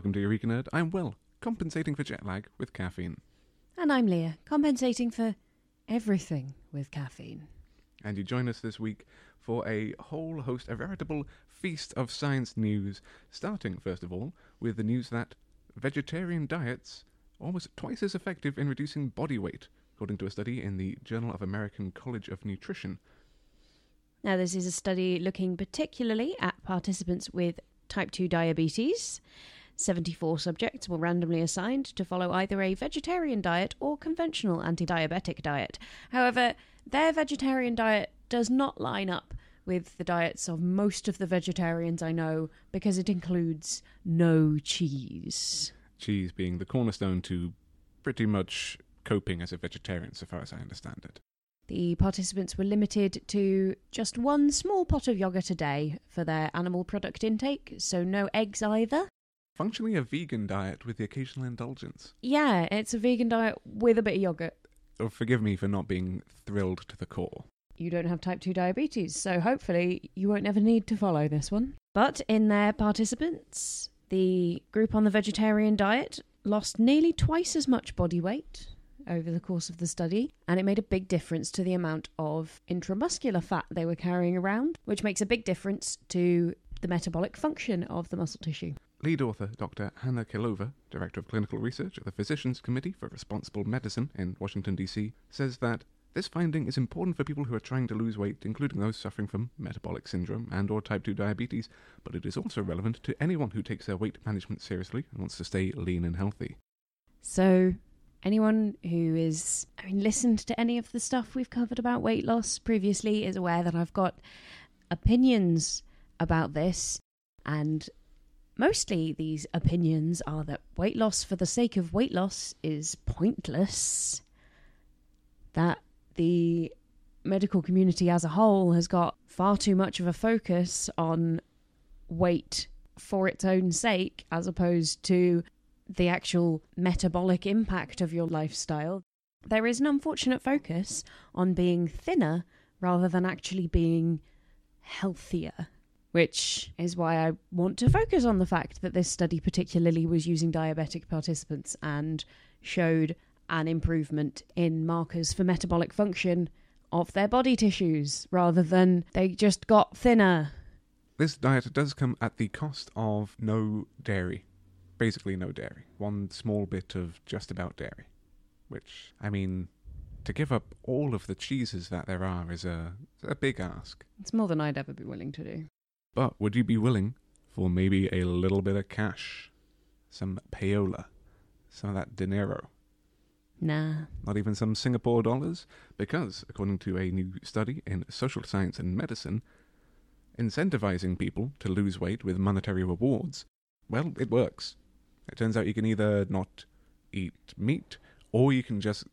welcome to Eureka Nerd. I'm Will, compensating for jet lag with caffeine. And I'm Leah, compensating for everything with caffeine. And you join us this week for a whole host, a veritable feast of science news, starting, first of all, with the news that vegetarian diets are almost twice as effective in reducing body weight, according to a study in the Journal of American College of Nutrition. Now, this is a study looking particularly at participants with type 2 diabetes. 74 subjects were randomly assigned to follow either a vegetarian diet or conventional anti diabetic diet. However, their vegetarian diet does not line up with the diets of most of the vegetarians I know because it includes no cheese. Cheese being the cornerstone to pretty much coping as a vegetarian, so far as I understand it. The participants were limited to just one small pot of yogurt a day for their animal product intake, so no eggs either. Functionally a vegan diet with the occasional indulgence. Yeah, it's a vegan diet with a bit of yogurt. Oh, forgive me for not being thrilled to the core. You don't have type 2 diabetes, so hopefully you won't ever need to follow this one. But in their participants, the group on the vegetarian diet lost nearly twice as much body weight over the course of the study, and it made a big difference to the amount of intramuscular fat they were carrying around, which makes a big difference to the metabolic function of the muscle tissue. Lead author Dr. Hannah Kahleova, Director of Clinical Research at the Physicians Committee for Responsible Medicine in Washington, D.C., says that this finding is important for people who are trying to lose weight, including those suffering from metabolic syndrome and or type 2 diabetes, but it is also relevant to anyone who takes their weight management seriously and wants to stay lean and healthy. So, anyone who is I mean listened to any of the stuff we've covered about weight loss previously is aware that I've got opinions about this and Mostly, these opinions are that weight loss for the sake of weight loss is pointless, that the medical community as a whole has got far too much of a focus on weight for its own sake as opposed to the actual metabolic impact of your lifestyle. There is an unfortunate focus on being thinner rather than actually being healthier which is why I want to focus on the fact that this study particularly was using diabetic participants and showed an improvement in markers for metabolic function of their body tissues rather than they just got thinner. This diet does come at the cost of no dairy. Basically, no dairy. One small bit of just about dairy. Which, I mean, to give up all of the cheeses that there are is a, a big ask. It's more than I'd ever be willing to do. But would you be willing for maybe a little bit of cash? Some payola? Some of that dinero? Nah. Not even some Singapore dollars? Because, according to a new study in social science and medicine, incentivizing people to lose weight with monetary rewards, well, it works. It turns out you can either not eat meat, or you can just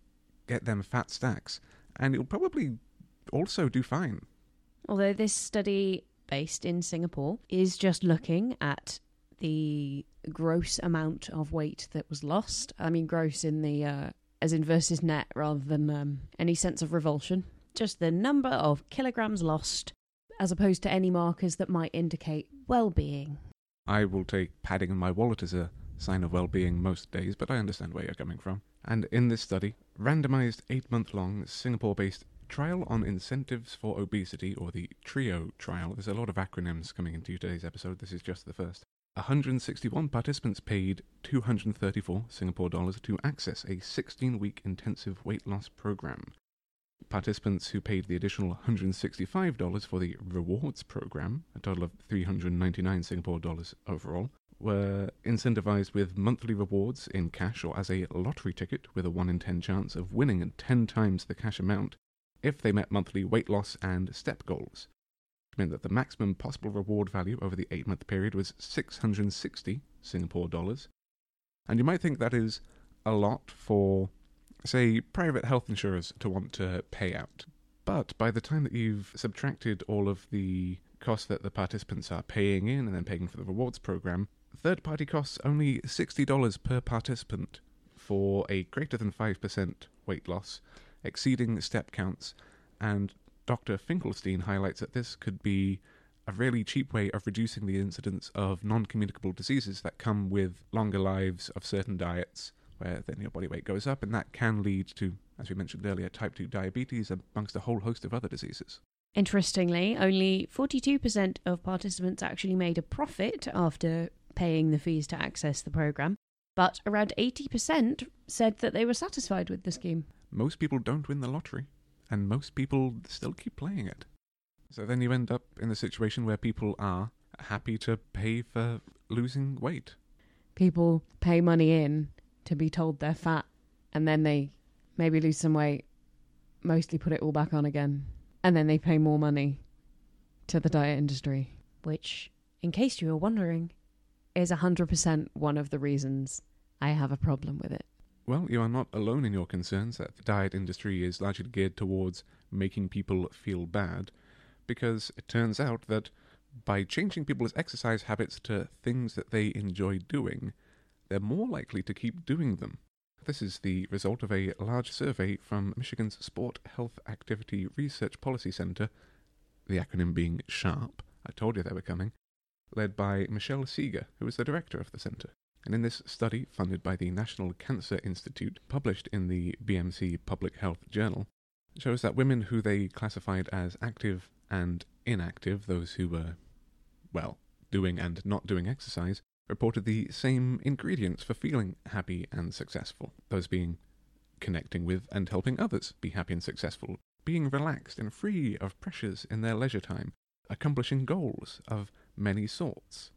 get them fat stacks, and you'll probably also do fine. Although this study based in Singapore, is just looking at the gross amount of weight that was lost. I mean, gross in the uh, as in versus net rather than um, any sense of revulsion. Just the number of kilograms lost, as opposed to any markers that might indicate well-being. I will take padding in my wallet as a sign of well-being most days, but I understand where you're coming from. And in this study, randomized eight-month-long Singapore-based Trial on Incentives for Obesity, or the TRIO trial. There's a lot of acronyms coming into today's episode. This is just the first. 161 participants paid 234 Singapore dollars to access a 16 week intensive weight loss program. Participants who paid the additional $165 for the rewards program, a total of 399 Singapore dollars overall, were incentivized with monthly rewards in cash or as a lottery ticket with a 1 in 10 chance of winning 10 times the cash amount if they met monthly weight loss and step goals. Which meant that the maximum possible reward value over the eight month period was 660 Singapore dollars. And you might think that is a lot for, say, private health insurers to want to pay out. But by the time that you've subtracted all of the costs that the participants are paying in and then paying for the rewards program, third party costs only $60 per participant for a greater than 5% weight loss exceeding step counts, and Dr. Finkelstein highlights that this could be a really cheap way of reducing the incidence of non communicable diseases that come with longer lives of certain diets, where then your body weight goes up, and that can lead to, as we mentioned earlier, type 2 diabetes, amongst a whole host of other diseases. Interestingly, only 42% of participants actually made a profit after paying the fees to access the program, but around 80% said that they were satisfied with the scheme. Most people don't win the lottery, and most people still keep playing it. So then you end up in the situation where people are happy to pay for losing weight. People pay money in to be told they're fat, and then they maybe lose some weight, mostly put it all back on again, and then they pay more money to the diet industry, which, in case you were wondering, is 100% one of the reasons I have a problem with it. Well, you are not alone in your concerns that the diet industry is largely geared towards making people feel bad, because it turns out that by changing people's exercise habits to things that they enjoy doing, they're more likely to keep doing them. This is the result of a large survey from Michigan's Sport Health Activity Research Policy Center, the acronym being SHARP. I told you they were coming, led by Michelle Segar, who is the director of the center. And in this study, funded by the National Cancer Institute, published in the BMC Public Health Journal, shows that women who they classified as active and inactive, those who were, well, doing and not doing exercise, reported the same ingredients for feeling happy and successful, those being connecting with and helping others be happy and successful, being relaxed and free of pressures in their leisure time, accomplishing goals of many sorts.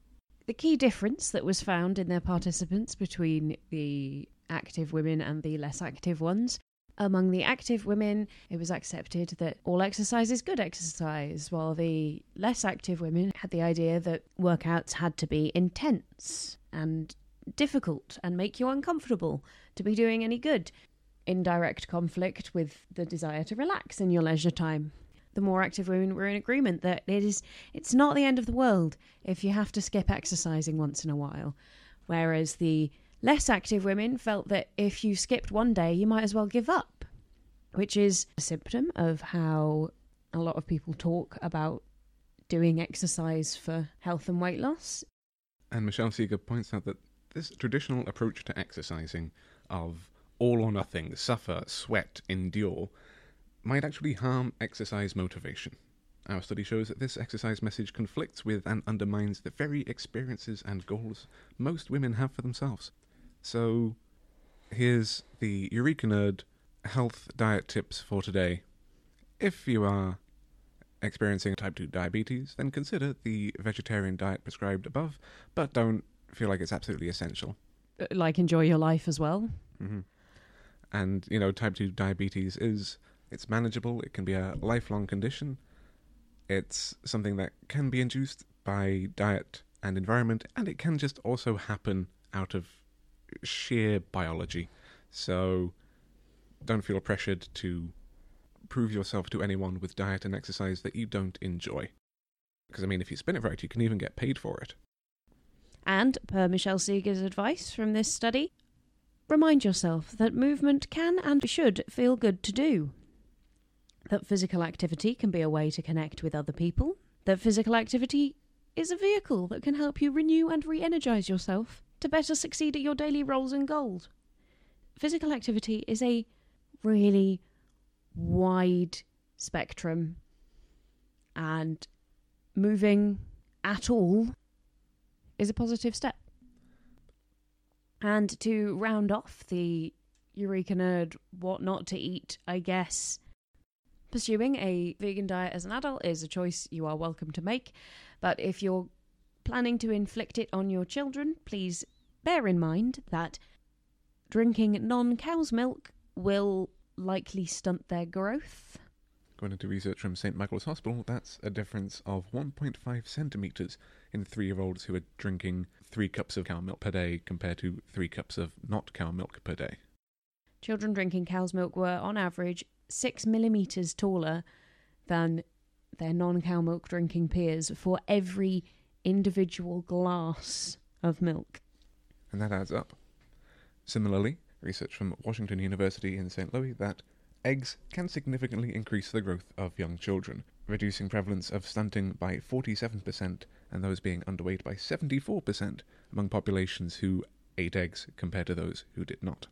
The key difference that was found in their participants between the active women and the less active ones among the active women, it was accepted that all exercise is good exercise, while the less active women had the idea that workouts had to be intense and difficult and make you uncomfortable to be doing any good, in direct conflict with the desire to relax in your leisure time. The more active women were in agreement that it is it's not the end of the world if you have to skip exercising once in a while, whereas the Less active women felt that if you skipped one day, you might as well give up, which is a symptom of how a lot of people talk about doing exercise for health and weight loss. And Michelle Segar points out that this traditional approach to exercising of all or nothing, suffer, sweat, endure, might actually harm exercise motivation. Our study shows that this exercise message conflicts with and undermines the very experiences and goals most women have for themselves. So, here's the Eureka Nerd health diet tips for today. If you are experiencing type 2 diabetes, then consider the vegetarian diet prescribed above, but don't feel like it's absolutely essential. Uh, like, enjoy your life as well. Mm-hmm. And, you know, type 2 diabetes is it's manageable, it can be a lifelong condition. It's something that can be induced by diet and environment, and it can just also happen out of sheer biology. So don't feel pressured to prove yourself to anyone with diet and exercise that you don't enjoy. Because, I mean, if you spin it right, you can even get paid for it. And, per Michelle Segar's advice from this study, remind yourself that movement can and should feel good to do. That physical activity can be a way to connect with other people. That physical activity is a vehicle that can help you renew and re energize yourself to better succeed at your daily roles and goals. Physical activity is a really wide spectrum, and moving at all is a positive step. And to round off the Eureka Nerd what not to eat, I guess pursuing a vegan diet as an adult is a choice you are welcome to make. But if you're planning to inflict it on your children, please bear in mind that drinking non cow's milk will likely stunt their growth. According to research from St. Michael's Hospital, that's a difference of 1.5 centimetres in three year olds who are drinking three cups of cow milk per day compared to three cups of not cow milk per day. Children drinking cow's milk were, on average, six millimetres taller than their non cow milk drinking peers for every individual glass of milk. And that adds up. Similarly, research from Washington University in St. Louis that eggs can significantly increase the growth of young children, reducing prevalence of stunting by 47% and those being underweight by 74% among populations who ate eggs compared to those who did not.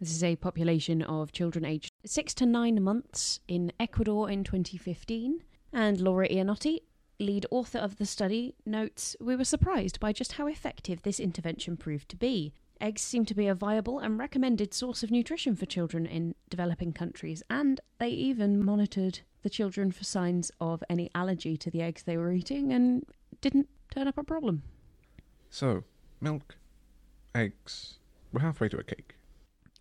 This is a population of children aged 6 to 9 months in Ecuador in 2015. And Laura Iannotti, lead author of the study, notes We were surprised by just how effective this intervention proved to be. Eggs seem to be a viable and recommended source of nutrition for children in developing countries, and they even monitored the children for signs of any allergy to the eggs they were eating and didn't turn up a problem. So, milk, eggs, we're halfway to a cake.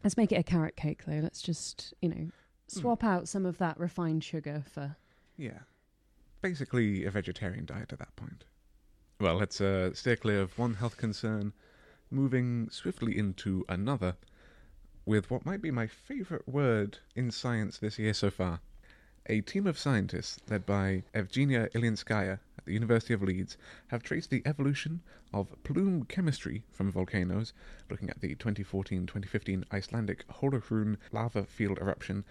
Let's make it a carrot cake, though. Let's just, you know, swap out some of that refined sugar for. Yeah. Basically, a vegetarian diet at that point. Well, let's uh, steer clear of one health concern, moving swiftly into another, with what might be my favourite word in science this year so far. A team of scientists led by Evgenia Ilinskaya at the University of Leeds have traced the evolution of plume chemistry from volcanoes, looking at the 2014-2015 Icelandic Holuhraun lava field eruption,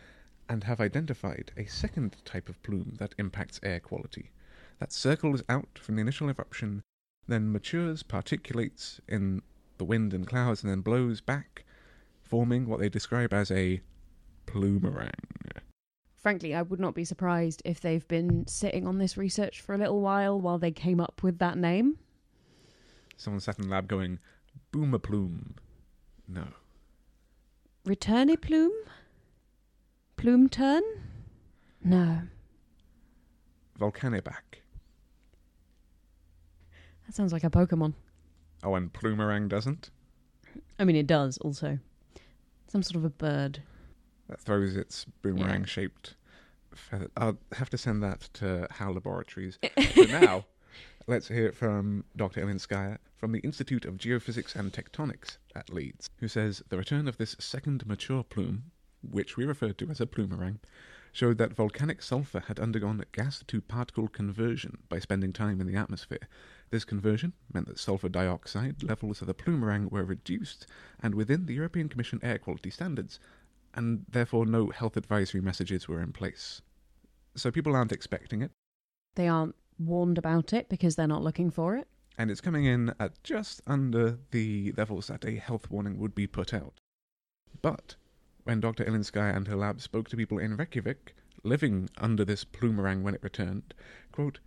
and have identified a second type of plume that impacts air quality, that circles out from the initial eruption, then matures, particulates in the wind and clouds, and then blows back, forming what they describe as a plumerang. Frankly, I would not be surprised if they've been sitting on this research for a little while while they came up with that name. Someone sat in the lab going, Boomer plume. No. Returny plume? Plume turn? No. Volcanibac. That sounds like a Pokemon. Oh, and plumerang doesn't? I mean, it does also. Some sort of a bird. That throws its boomerang shaped feather. I'll have to send that to HAL Laboratories. For now, let's hear it from Dr. Ilinskaya from the Institute of Geophysics and Tectonics at Leeds, who says the return of this second mature plume, which we referred to as a plumerang, showed that volcanic sulfur had undergone gas to particle conversion by spending time in the atmosphere. This conversion meant that sulfur dioxide levels of the plumerang were reduced and within the European Commission air quality standards, and therefore no health advisory messages were in place. So people aren't expecting it, They aren't warned about it because they're not looking for it. and it's coming in at just under the levels that a health warning would be put out. But when Dr. Ilinskaya and her lab spoke to people in Reykjavik living under this plumerang when it returned, quote,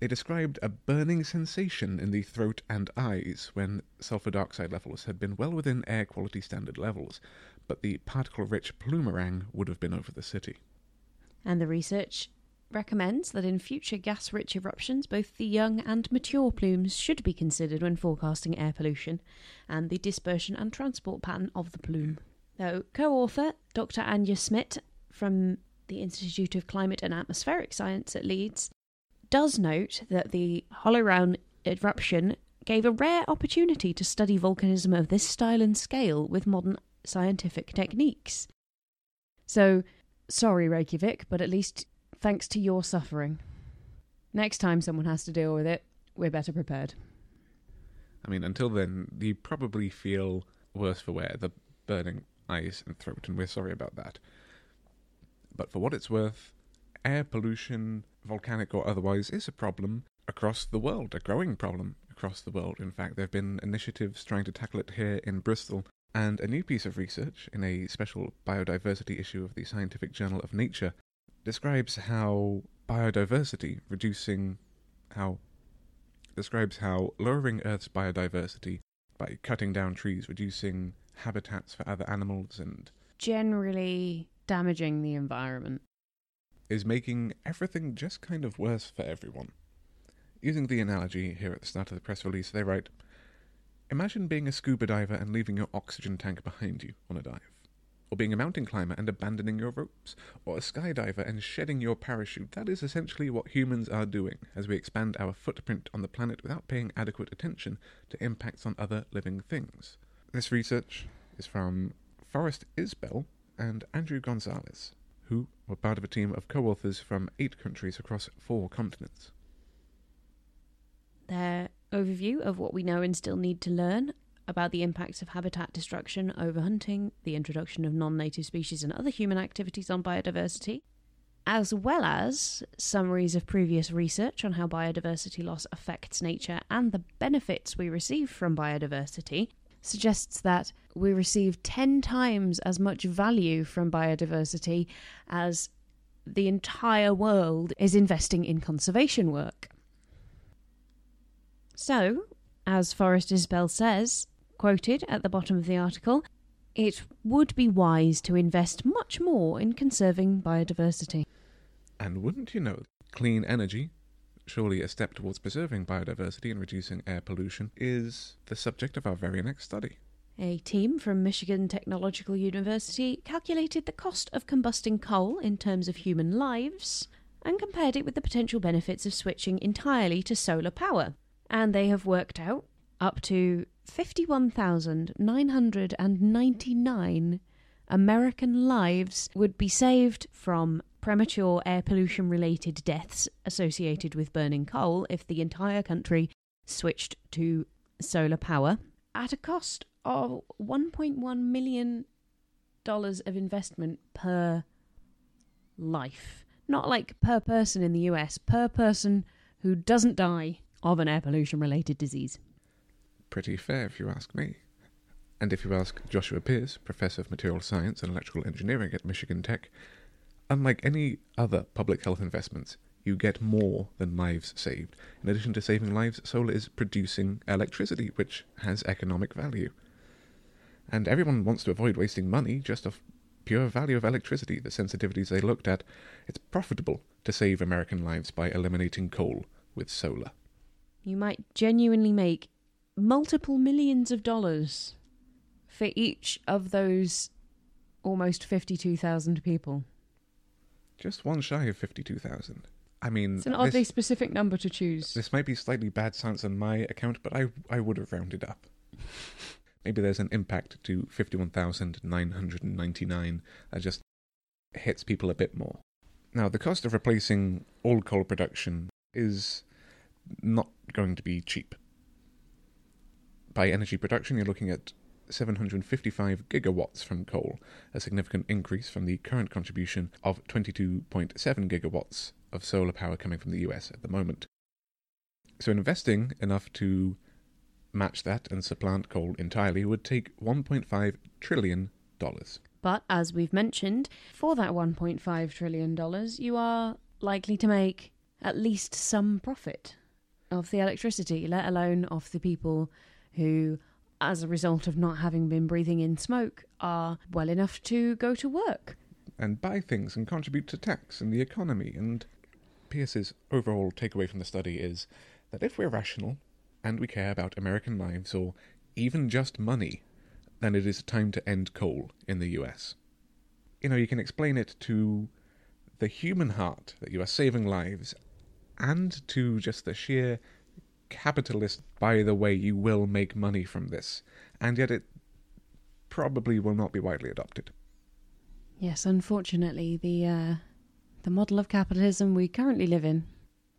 they described a burning sensation in the throat and eyes when sulfur dioxide levels had been well within air quality standard levels, but the particle rich plumerang would have been over the city. And the research recommends that in future gas rich eruptions, both the young and mature plumes should be considered when forecasting air pollution and the dispersion and transport pattern of the plume. Though co author Dr. Anja Schmidt from the Institute of Climate and Atmospheric Science at Leeds does note that the Holuhraun eruption gave a rare opportunity to study volcanism of this style and scale with modern scientific techniques. So, sorry, Reykjavik, but at least thanks to your suffering. Next time someone has to deal with it, we're better prepared. I mean, until then, you probably feel worse for wear, the burning eyes and throat, and we're sorry about that. But for what it's worth, air pollution, volcanic or otherwise, is a problem across the world, a growing problem across the world. In fact, there have been initiatives trying to tackle it here in Bristol, and a new piece of research in a special biodiversity issue of the Scientific Journal of Nature describes how biodiversity reducing how describes how lowering Earth's biodiversity by cutting down trees, reducing habitats for other animals, and Generally damaging the environment. is making everything just kind of worse for everyone. Using the analogy here at the start of the press release, they write Imagine being a scuba diver and leaving your oxygen tank behind you on a dive, or being a mountain climber and abandoning your ropes, or a skydiver and shedding your parachute. That is essentially what humans are doing as we expand our footprint on the planet without paying adequate attention to impacts on other living things. This research is from Forrest Isbell and Andrew Gonzalez, who were part of a team of co authors from eight countries across four continents. Their overview of what we know and still need to learn about the impacts of habitat destruction, overhunting, the introduction of non native species, and other human activities on biodiversity, as well as summaries of previous research on how biodiversity loss affects nature and the benefits we receive from biodiversity, suggests that we receive 10 times as much value from biodiversity as the entire world is investing in conservation work. So, as Forrest Isbell says, quoted at the bottom of the article, it would be wise to invest much more in conserving biodiversity. And wouldn't you know, clean energy, surely a step towards preserving biodiversity and reducing air pollution, is the subject of our very next study. A team from Michigan Technological University calculated the cost of combusting coal in terms of human lives and compared it with the potential benefits of switching entirely to solar power. And they have worked out up to 51,999 American lives would be saved from premature air pollution related deaths associated with burning coal if the entire country switched to solar power at a cost of $1.1 million of investment per life. Not like per person in the US, per person who doesn't die of an air pollution related disease. Pretty fair, if you ask me. And if you ask Joshua Pearce, Professor of Material Science and Electrical Engineering at Michigan Tech, unlike any other public health investments, you get more than lives saved. In addition to saving lives, solar is producing electricity, which has economic value. And everyone wants to avoid wasting money just off pure value of electricity, the sensitivities they looked at. It's profitable to save American lives by eliminating coal with solar. You might genuinely make multiple millions of dollars for each of those almost 52,000 people. Just one shy of 52,000. I mean, It's an this- oddly specific number to choose. This might be slightly bad science on my account, but I I would have rounded up. Maybe there's an impact to 51,999 that just hits people a bit more. Now, the cost of replacing all coal production is not going to be cheap. By energy production, you're looking at 755 gigawatts from coal, a significant increase from the current contribution of 22.7 gigawatts of solar power coming from the US at the moment. So investing enough to match that and supplant coal entirely would take 1.5 trillion dollars. But as we've mentioned, for that $1.5 trillion, you are likely to make at least some profit of the electricity, let alone of the people who, as a result of not having been breathing in smoke, are well enough to go to work. and buy things and contribute to tax and the economy. And Pearce's overall takeaway from the study is that if we're rational and we care about American lives or even just money, then it is time to end coal in the US. You know, you can explain it to the human heart that you are saving lives and to just the sheer capitalist, by the way, you will make money from this. And yet it probably will not be widely adopted. Yes, unfortunately, the uh, the model of capitalism we currently live in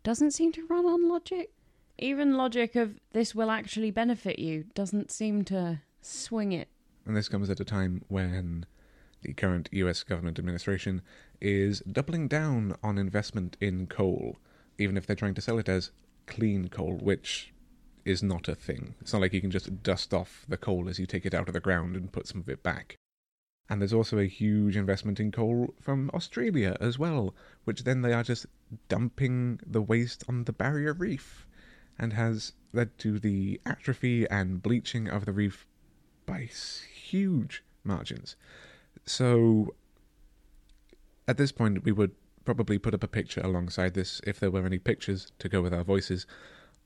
doesn't seem to run on logic. Even logic of this will actually benefit you doesn't seem to swing it. And this comes at a time when the current US government administration is doubling down on investment in coal, even if they're trying to sell it as clean coal, which is not a thing. It's not like you can just dust off the coal as you take it out of the ground and put some of it back. And there's also a huge investment in coal from Australia as well, which then they are just dumping the waste on the barrier reef and has led to the atrophy and bleaching of the reef by huge margins. So, at this point, we would probably put up a picture alongside this, if there were any pictures to go with our voices,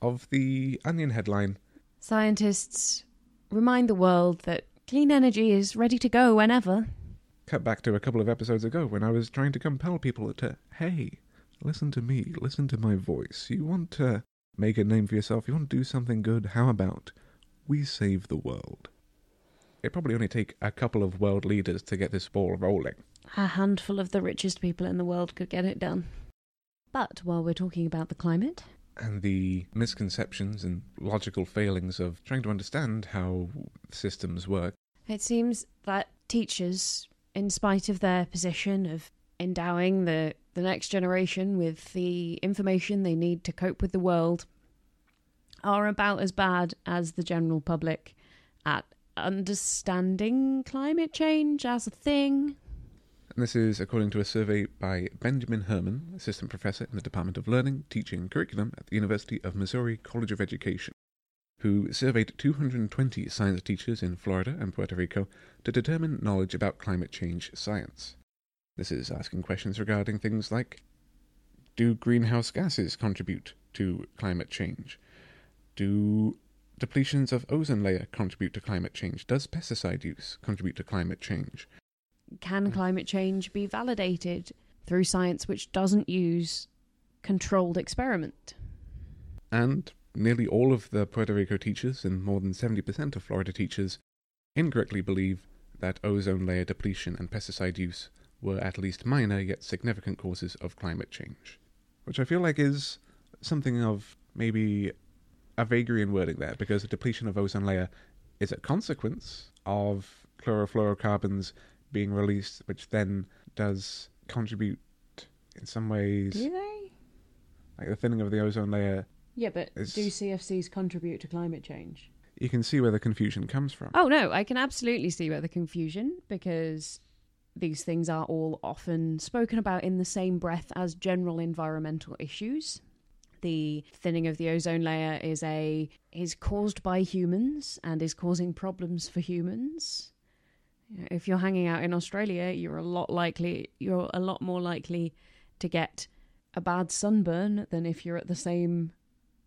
of the Onion headline Scientists remind the world that clean energy is ready to go whenever. cut back to a couple of episodes ago when I was trying to compel people to, hey, listen to me, listen to my voice. You want to make a name for yourself, you want to do something good, how about we save the world? It'd probably only take a couple of world leaders to get this ball rolling. A handful of the richest people in the world could get it done. But while we're talking about the climate, and the misconceptions and logical failings of trying to understand how systems work. It seems that teachers, in spite of their position of endowing the the next generation with the information they need to cope with the world are about as bad as the general public at understanding climate change as a thing. And this is according to a survey by Benjamin Herman, assistant professor in the Department of Learning, Teaching and Curriculum at the University of Missouri College of Education, who surveyed 220 science teachers in Florida and Puerto Rico to determine knowledge about climate change science. This is asking questions regarding things like Do greenhouse gases contribute to climate change? Do depletions of ozone layer contribute to climate change? Does pesticide use contribute to climate change? Can mm. climate change be validated through science which doesn't use controlled experiment? And nearly all of the Puerto Rico teachers and more than 70% of Florida teachers incorrectly believe that ozone layer depletion and pesticide use were at least minor yet significant causes of climate change. Which I feel like is something of maybe a vagary in wording there, because the depletion of ozone layer is a consequence of chlorofluorocarbons being released, which then does contribute in some ways. Do they? Like the thinning of the ozone layer, Yeah, but It's- do CFCs contribute to climate change? you can see where the confusion comes from. Oh no, I can absolutely see where the confusion because these things are all often spoken about in the same breath as general environmental issues. The thinning of the ozone layer is a is caused by humans and is causing problems for humans. If you're hanging out in Australia, you're a lot likely you're a lot more likely to get a bad sunburn than if you're at the same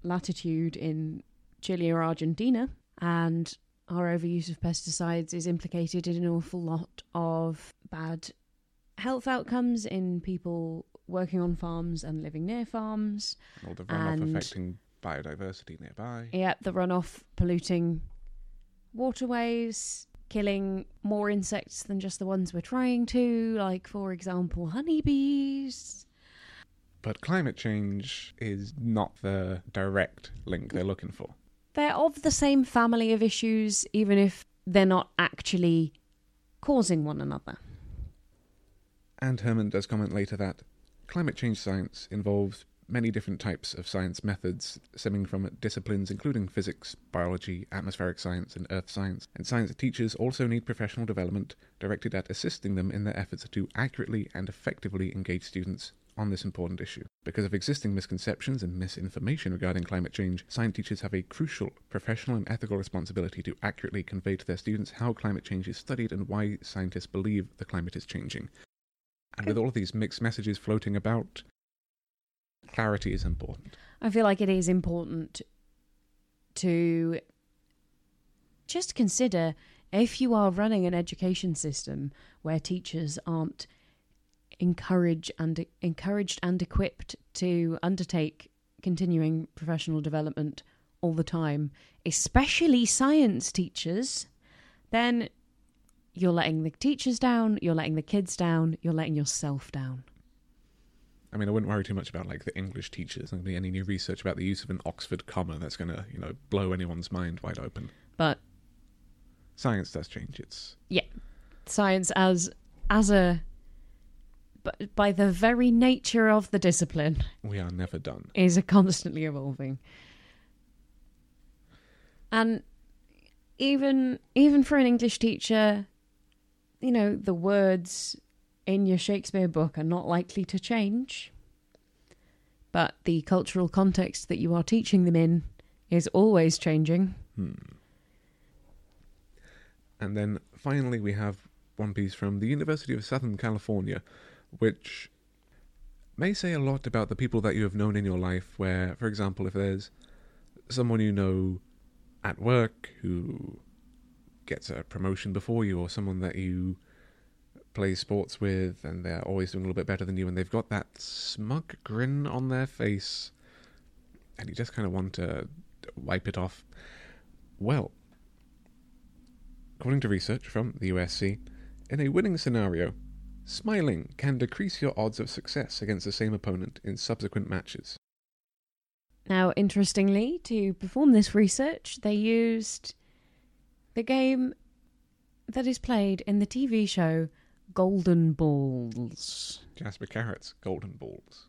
latitude in Chile or Argentina. And our overuse of pesticides is implicated in an awful lot of bad health outcomes in people working on farms and living near farms. All the runoff and- affecting biodiversity nearby. Yep, the runoff polluting waterways, killing more insects than just the ones we're trying to, like, for example, honeybees. But climate change is not the direct link they're looking for. They're of the same family of issues, even if they're not actually causing one another. And Herman does comment later that climate change science involves many different types of science methods stemming from disciplines including physics, biology, atmospheric science, and earth science. And science teachers also need professional development directed at assisting them in their efforts to accurately and effectively engage students on this important issue. Because of existing misconceptions and misinformation regarding climate change, science teachers have a crucial professional and ethical responsibility to accurately convey to their students how climate change is studied and why scientists believe the climate is changing. And with all of these mixed messages floating about, clarity is important. I feel like it is important to just consider if you are running an education system where teachers aren't encouraged and encouraged and equipped to undertake continuing professional development all the time, especially science teachers, then you're letting the teachers down, you're letting the kids down, you're letting yourself down. I mean, I wouldn't worry too much about like the English teachers. There's not going to be any new research about the use of an Oxford comma that's going to, you know, blow anyone's mind wide open. But Science does change. It's yeah, science as as a but by the very nature of the discipline we are never done. is a constantly evolving and even even for an english teacher you know the words in your shakespeare book are not likely to change but the cultural context that you are teaching them in is always changing Hmm. And then finally, we have one piece from the University of Southern California, which may say a lot about the people that you have known in your life. Where, for example, if there's someone you know at work who gets a promotion before you, or someone that you play sports with and they're always doing a little bit better than you, and they've got that smug grin on their face, and you just kind of want to wipe it off. Well, according to research from the USC, in a winning scenario, smiling can decrease your odds of success against the same opponent in subsequent matches. Now, interestingly, to perform this research, they used the game that is played in the TV show golden balls. Jasper Carrott's golden balls.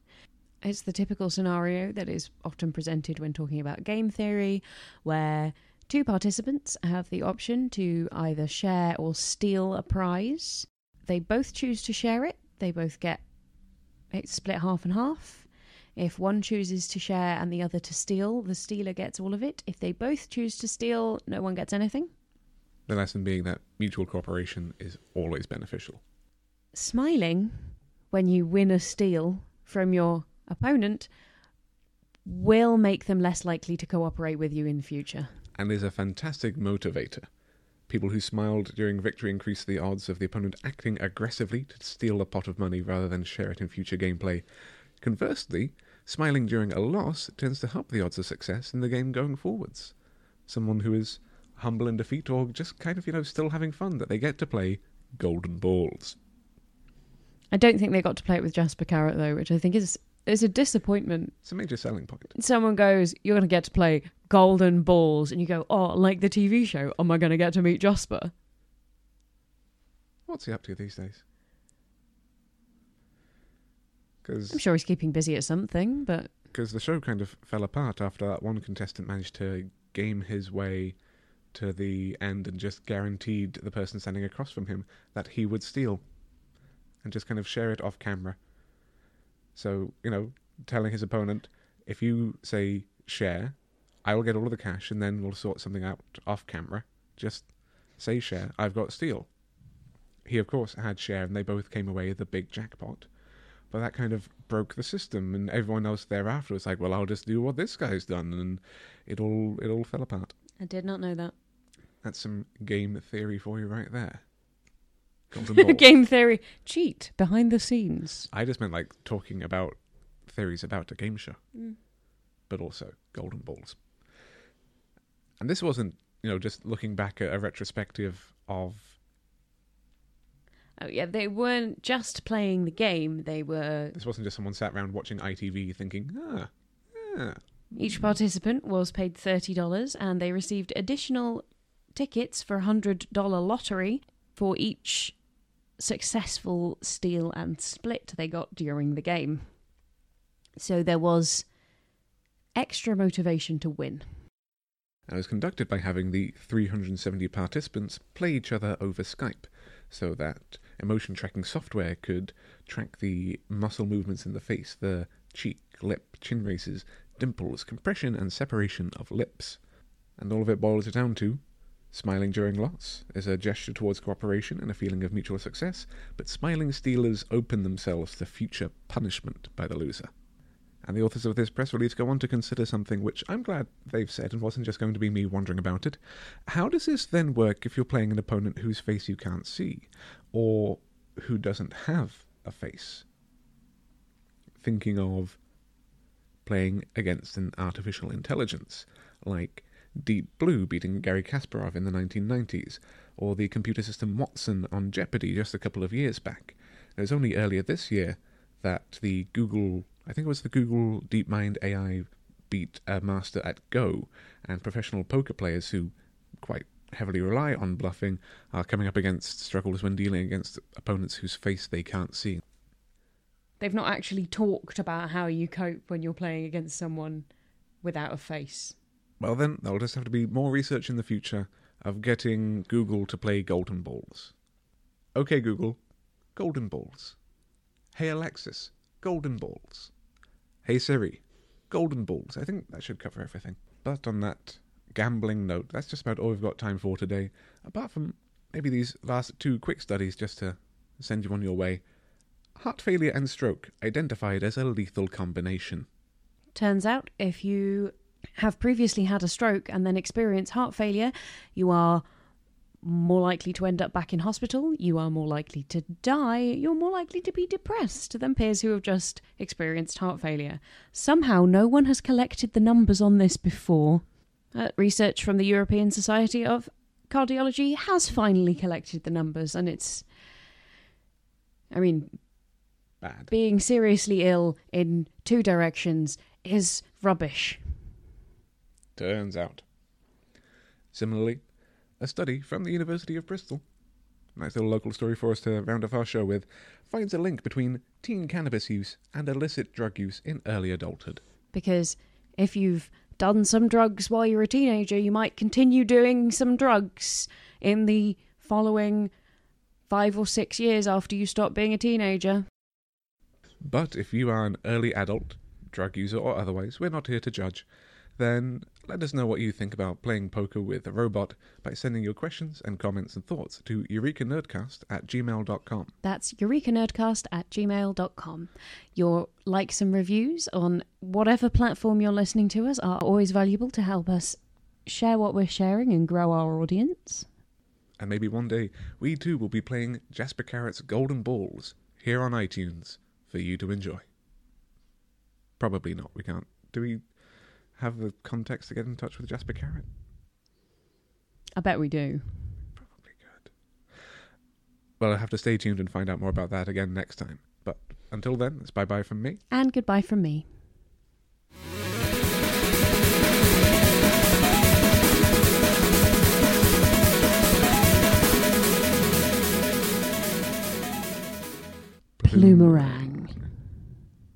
It's the typical scenario that is often presented when talking about game theory, where two participants have the option to either share or steal a prize. They both choose to share it, they both get it split half and half. If one chooses to share and the other to steal, the stealer gets all of it. If they both choose to steal, no one gets anything. The lesson being that mutual cooperation is always beneficial. Smiling when you win a steal from your opponent will make them less likely to cooperate with you in the future. and is a fantastic motivator. People who smiled during victory increase the odds of the opponent acting aggressively to steal a pot of money rather than share it in future gameplay. Conversely, smiling during a loss tends to help the odds of success in the game going forwards. Someone who is humble in defeat or just kind of, you know, still having fun that they get to play golden balls. I don't think they got to play it with Jasper Carrott though, which I think is is a disappointment. It's a major selling point. Someone goes, "You're going to get to play Golden Balls," and you go, "Oh, like the TV show? Am I going to get to meet Jasper?" What's he up to these days? Because I'm sure he's keeping busy at something, but because the show kind of fell apart after that one contestant managed to game his way to the end and just guaranteed the person standing across from him that he would steal and just kind of share it off camera. So, you know, telling his opponent, if you say share, I will get all of the cash and then we'll sort something out off camera. Just say share, I've got steal. He, of course, had share and they both came away with a big jackpot. But that kind of broke the system, and everyone else thereafter was like, "Well, I'll just do what this guy's done," and it all it all fell apart. I did not know that. That's some game theory for you right there. Game theory cheat behind the scenes. I just meant like talking about theories about a game show, but also golden balls. And this wasn't, you know, just looking back at a retrospective of. Oh yeah, they weren't just playing the game; they were This wasn't just someone sat around watching ITV thinking, ah, ah. Each participant was paid $30 and they received additional tickets for a $100 lottery for each successful steal and split they got during the game. So there was extra motivation to win. it was conducted by having the 370 participants play each other over Skype, so that emotion tracking software could track the muscle movements in the face, the cheek, lip, chin raises, dimples, compression, and separation of lips. And all of it boils it down to smiling during lots is a gesture towards cooperation and a feeling of mutual success, but smiling stealers open themselves to future punishment by the loser. And the authors of this press release go on to consider something which I'm glad they've said and wasn't just going to be me wondering about it. How does this then work if you're playing an opponent whose face you can't see, or who doesn't have a face? Thinking of playing against an artificial intelligence, like Deep Blue beating Garry Kasparov in the 1990s, or the computer system Watson on Jeopardy just a couple of years back. It was only earlier this year that the Google, I think it was the Google DeepMind AI, beat a master at Go, and professional poker players who quite heavily rely on bluffing are coming up against struggles when dealing against opponents whose face they can't see. They've not actually talked about how you cope when you're playing against someone without a face. Well, then, there'll just have to be more research in the future of getting Google to play Golden Balls. Okay, Google, Golden Balls. Hey, Alexis, Golden Balls. Hey, Siri, Golden Balls. I think that should cover everything. But on that gambling note, that's just about all we've got time for today. Apart from maybe these last two quick studies just to send you on your way. Heart failure and stroke identified as a lethal combination. Turns out, if you have previously had a stroke and then experience heart failure, you are more likely to end up back in hospital, you are more likely to die, you're more likely to be depressed than peers who have just experienced heart failure. Somehow, no one has collected the numbers on this before. Uh, research from the European Society of Cardiology has finally collected the numbers, and it's. I mean, Bad. being seriously ill in two directions is rubbish. Turns out. Similarly, a study from the University of Bristol nice little local story for us to round off our show with, finds a link between teen cannabis use and illicit drug use in early adulthood. Because if you've done some drugs while you're a teenager, you might continue doing some drugs in the following five or six years after you stop being a teenager. But if you are an early adult, drug user or otherwise, we're not here to judge, then let us know what you think about playing poker with a robot by sending your questions and comments and thoughts to eurekanerdcast at gmail.com. That's eurekanerdcast at gmail.com. Your likes and reviews on whatever platform you're listening to us are always valuable to help us share what we're sharing and grow our audience. And maybe one day we too will be playing Jasper Carrott's Golden Balls here on iTunes for you to enjoy. Probably not. We can't. Do we have the context to get in touch with Jasper Carrott? I bet we do. Probably good. Well, I'll have to stay tuned and find out more about that again next time. But until then, it's bye bye from me. And goodbye from me. Plumerad.